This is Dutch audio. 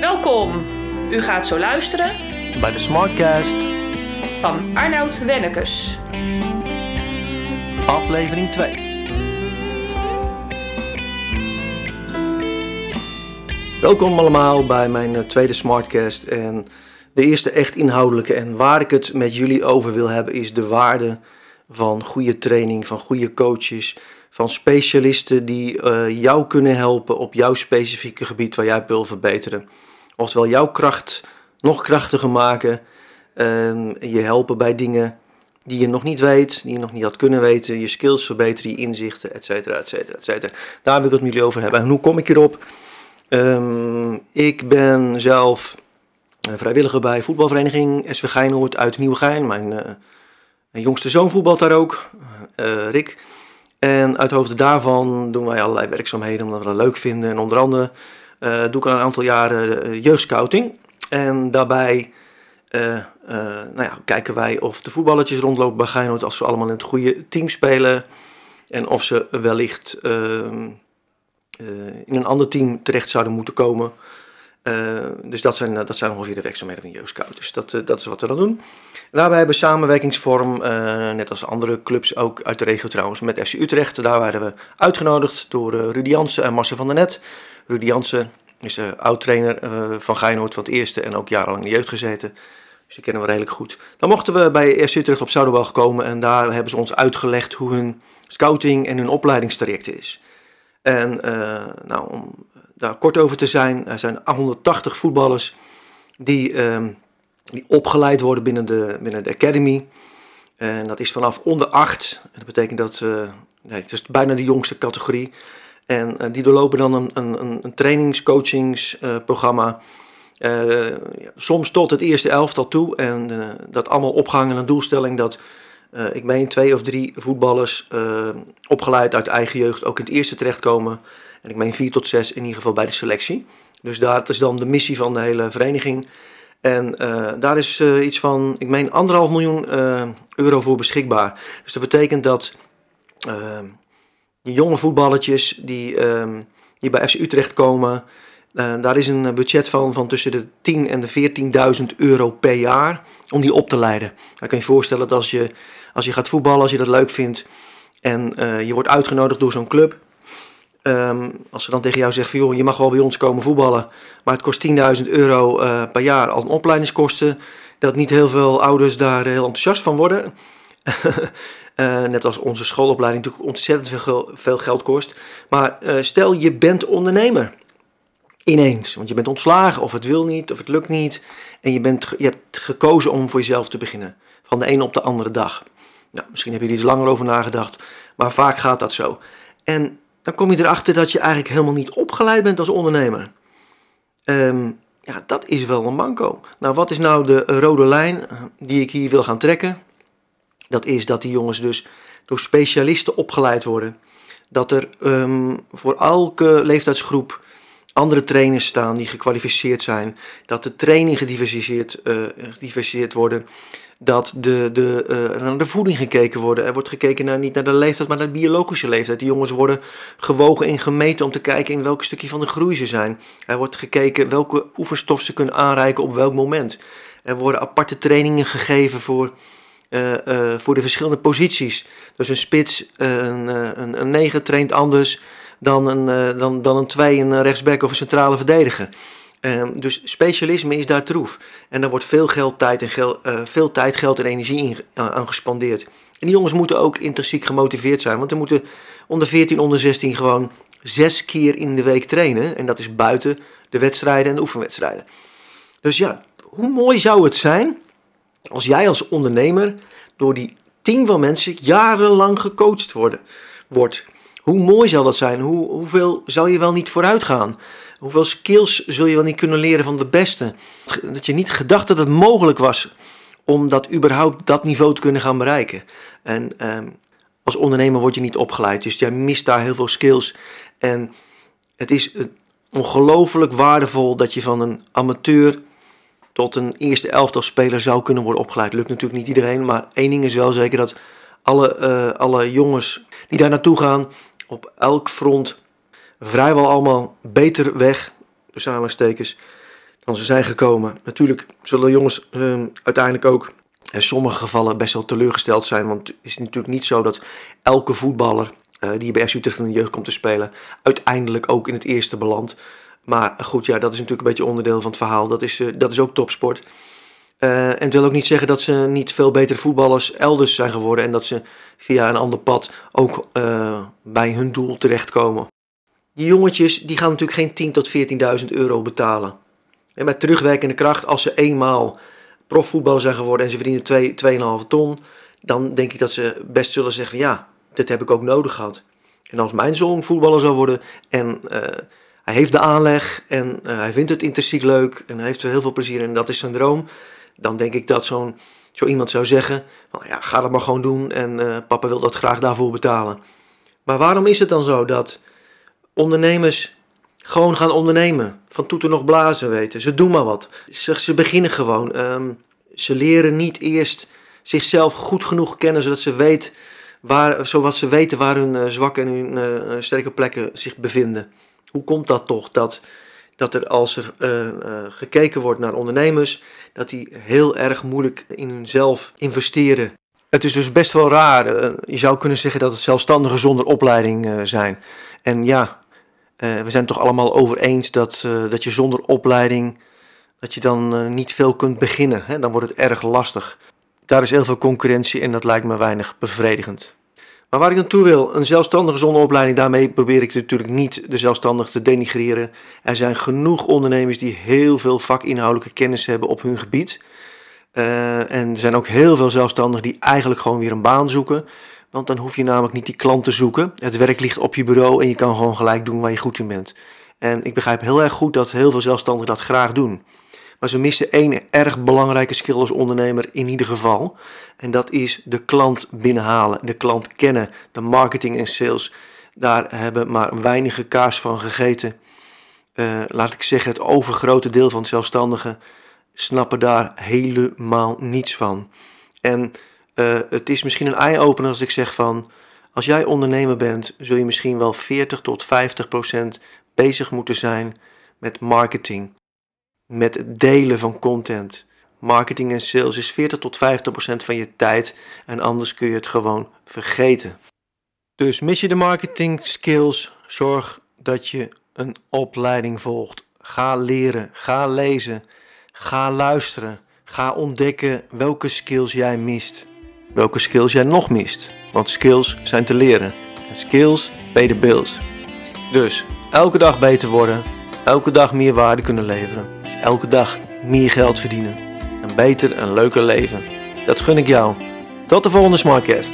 Welkom. U gaat zo luisteren bij de Smartcast, van Arnoud Wennekes. aflevering 2. Welkom allemaal bij mijn eh, tweede Smartcast en de eerste echt inhoudelijke. En waar ik het met jullie over wil hebben is de waarde van goede training, van goede coaches, van specialisten die eh, jou kunnen helpen op jouw specifieke gebied waar jij wil verbeteren. Oftewel jouw kracht nog krachtiger maken, en je helpen bij dingen die je nog niet weet, die je nog niet had kunnen weten, je skills verbeteren, je inzichten, et cetera, et cetera, et cetera. Daar wil ik het met jullie over hebben. En hoe kom ik hierop? Ehm, ik ben zelf eh, vrijwilliger bij voetbalvereniging SV Geinoord uit Nieuwegein. Mijn, eh, mijn jongste zoon voetbalt daar ook, eh, Rick. En uit hoofde daarvan doen wij allerlei werkzaamheden omdat we dat leuk vinden. En onder andere doe ik al een aantal jaren jeugdscouting. En daarbij nou ja, kijken wij of de voetballetjes rondlopen bij Geinoord als ze allemaal in het goede team spelen. En of ze wellicht ehm, in een ander team terecht zouden moeten komen. Uh, dus dat zijn, dat zijn ongeveer de werkzaamheden van Jeugdscout. Dus dat, uh, dat is wat we dan doen. Daarbij hebben we samenwerkingsvorm, net als andere clubs ook uit de regio trouwens, met FC Utrecht. Daar werden we uitgenodigd door Rudy Jansen en Marcel van der Net. Rudy Jansen is oud-trainer van Geinoord van het eerste en ook jarenlang in de jeugd gezeten. Dus die kennen we redelijk goed. Dan mochten we bij FC Utrecht op Zoudenbal komen en daar hebben ze ons uitgelegd hoe hun scouting en hun opleidingstraject is. En nou, om daar kort over te zijn, er zijn 180 voetballers die, um, die opgeleid worden binnen de, binnen de academy. En dat is vanaf onder 8. Dat betekent dat, nee, het is bijna de jongste categorie. En uh, die doorlopen dan een, een, een trainingscoachingsprogramma. Ja, soms tot het eerste elftal toe. En dat allemaal opgehangen aan doelstelling dat ik meen twee of drie voetballers opgeleid uit eigen jeugd ook in het eerste terechtkomen. En ik meen 4 tot 6 in ieder geval bij de selectie. Dus dat is dan de missie van de hele vereniging. En uh, daar is uh, iets van, ik meen, anderhalf miljoen uh, euro voor beschikbaar. Dus dat betekent dat die jonge voetballetjes die, die bij FC Utrecht komen, daar is een budget van, van tussen de 10 en de 14.000 euro per jaar om die op te leiden. Dan kan je je voorstellen dat als je, als je gaat voetballen, als je dat leuk vindt en je wordt uitgenodigd door zo'n club, Um, als ze dan tegen jou zeggen van joh, je mag wel bij ons komen voetballen, maar het kost 10.000 euro uh, per jaar als opleidingskosten, dat niet heel veel ouders daar heel enthousiast van worden. uh, net als onze schoolopleiding natuurlijk ontzettend veel, geld kost. Maar uh, stel je bent ondernemer, ineens, want je bent ontslagen of het wil niet of het lukt niet. En je, bent, je hebt gekozen om voor jezelf te beginnen, van de ene op de andere dag. Nou, misschien heb je er iets langer over nagedacht, maar vaak gaat dat zo. En dan kom je erachter dat je eigenlijk helemaal niet opgeleid bent als ondernemer. Um, ja, dat is wel een manco. Nou, wat is nou de rode lijn eh, die ik hier wil gaan trekken? Dat is dat die jongens dus door specialisten opgeleid worden. Dat er um, voor elke leeftijdsgroep andere trainers staan die gekwalificeerd zijn. Dat de training gediversifieerd, uh, gediversifieerd worden dat de, de, uh, naar de voeding gekeken wordt. Er wordt gekeken naar, niet naar de leeftijd, maar naar de biologische leeftijd. Die jongens worden gewogen en gemeten om te kijken in welk stukje van de groei ze zijn. Er wordt gekeken welke oefenstof ze kunnen aanreiken op welk moment. Er worden aparte trainingen gegeven voor, uh, uh, voor de verschillende posities. Dus een spits, een, een, 9 traint anders dan een, dan, dan een 2, een rechtsback of een centrale verdediger. Um, dus specialisme is daar troef. En daar wordt veel geld, tijd, en geld, uh, veel tijd, geld en energie uh, aan gespandeerd. En die jongens moeten ook intrinsiek gemotiveerd zijn. Want er moeten onder 14, onder 16 gewoon zes keer in de week trainen. En dat is buiten de wedstrijden en de oefenwedstrijden. Dus ja, hoe mooi zou het zijn als jij als ondernemer door die team van mensen jarenlang gecoacht worden, wordt. Hoe mooi zou dat zijn? Hoe, hoeveel zou je wel niet vooruit gaan? Hoeveel skills zul je wel niet kunnen leren van de beste? Dat je niet gedacht dat het mogelijk was om dat überhaupt dat niveau te kunnen gaan bereiken. En um, als ondernemer word je niet opgeleid, dus jij mist daar heel veel skills. En het is ongelooflijk waardevol dat je van een amateur tot een eerste elftal speler zou kunnen worden opgeleid. Lukt natuurlijk niet iedereen, maar één ding is wel zeker dat alle, uh, alle jongens die daar naartoe gaan op elk front vrijwel allemaal beter weg, de aanhalingstekens, Want ze zijn gekomen. Natuurlijk zullen jongens ehm, uiteindelijk ook in sommige gevallen best wel teleurgesteld zijn. Want het is natuurlijk niet zo dat elke voetballer uh, die bij FC Utrecht in de jeugd komt te spelen, uiteindelijk ook in het eerste belandt. Maar goed, ja, dat is natuurlijk een beetje onderdeel van het verhaal. Dat is, uh, dat is ook topsport. Uh, en het wil ook niet zeggen dat ze niet veel betere voetballers elders zijn geworden en dat ze via een ander pad ook uh, bij hun doel terechtkomen. Die jongetjes die gaan natuurlijk geen 10 tot 14.000 euro betalen. En met terugwerkende kracht, als ze eenmaal profvoetballer zijn geworden en ze verdienen 2,5 ton, dan denk ik dat ze best zullen zeggen: ja, dit heb ik ook nodig gehad. En als mijn zoon voetballer zou worden en uh, hij heeft de aanleg en hij vindt het intrinsiek leuk en hij heeft er heel veel plezier in en dat is zijn droom dan denk ik dat zo'n, zo iemand zou zeggen: van, ja, ga dat maar gewoon doen en uh, papa wil dat graag daarvoor betalen. Maar waarom is het dan zo dat ondernemers gewoon gaan ondernemen? Van toeten nog blazen weten. Ze doen maar wat. Ze, ze beginnen gewoon. Um, ze leren niet eerst zichzelf goed genoeg kennen zodat ze, weet waar, zodat ze weten waar hun uh, zwakke en hun uh, sterke plekken zich bevinden. Hoe komt dat toch dat dat er als er uh, uh, gekeken wordt naar ondernemers, dat die heel erg moeilijk in hunzelf investeren. Het is dus best wel raar. Uh, je zou kunnen zeggen dat het zelfstandigen zonder opleiding zijn. En ja, we zijn het toch allemaal over eens dat, dat je zonder opleiding, dat je dan niet veel kunt beginnen. Hè? Dan wordt het erg lastig. Daar is heel veel concurrentie en dat lijkt me weinig bevredigend. Maar waar ik naartoe wil, een zelfstandige zonder opleiding, daarmee probeer ik natuurlijk niet de zelfstandig te denigreren. Er zijn genoeg ondernemers die heel veel vakinhoudelijke kennis hebben op hun gebied. Uh, en er zijn ook heel veel zelfstandigen die eigenlijk gewoon weer een baan zoeken. Want dan hoef je namelijk niet die klant te zoeken. Het werk ligt op je bureau en je kan gewoon gelijk doen waar je goed in bent. En ik begrijp heel erg goed dat heel veel zelfstandigen dat graag doen. Maar ze missen één erg belangrijke skill als ondernemer in ieder geval. En dat is de klant binnenhalen, de klant kennen, de marketing en sales. Daar hebben maar weinige kaas van gegeten. Uh, laat ik zeggen, het overgrote deel van zelfstandigen snappen daar helemaal niets van. En uh, het is misschien een eye-opener als ik zeg van... Als jij ondernemer bent, zul je misschien wel 40 tot 50 procent bezig moeten zijn met marketing met het delen van content. Marketing en sales is 40 tot 50 procent van je tijd en anders kun je het gewoon vergeten. Dus mis je de marketing skills, zorg dat je een opleiding volgt. Ga leren, ga lezen, ga luisteren, ga ontdekken welke skills jij mist. Welke skills jij nog mist. Want skills zijn te leren. En skills pay the bills. Dus elke dag beter worden, elke dag meer waarde kunnen leveren elke dag meer geld verdienen. Een beter en leuker leven. Dat gun ik jou. Tot de volgende Smartcast.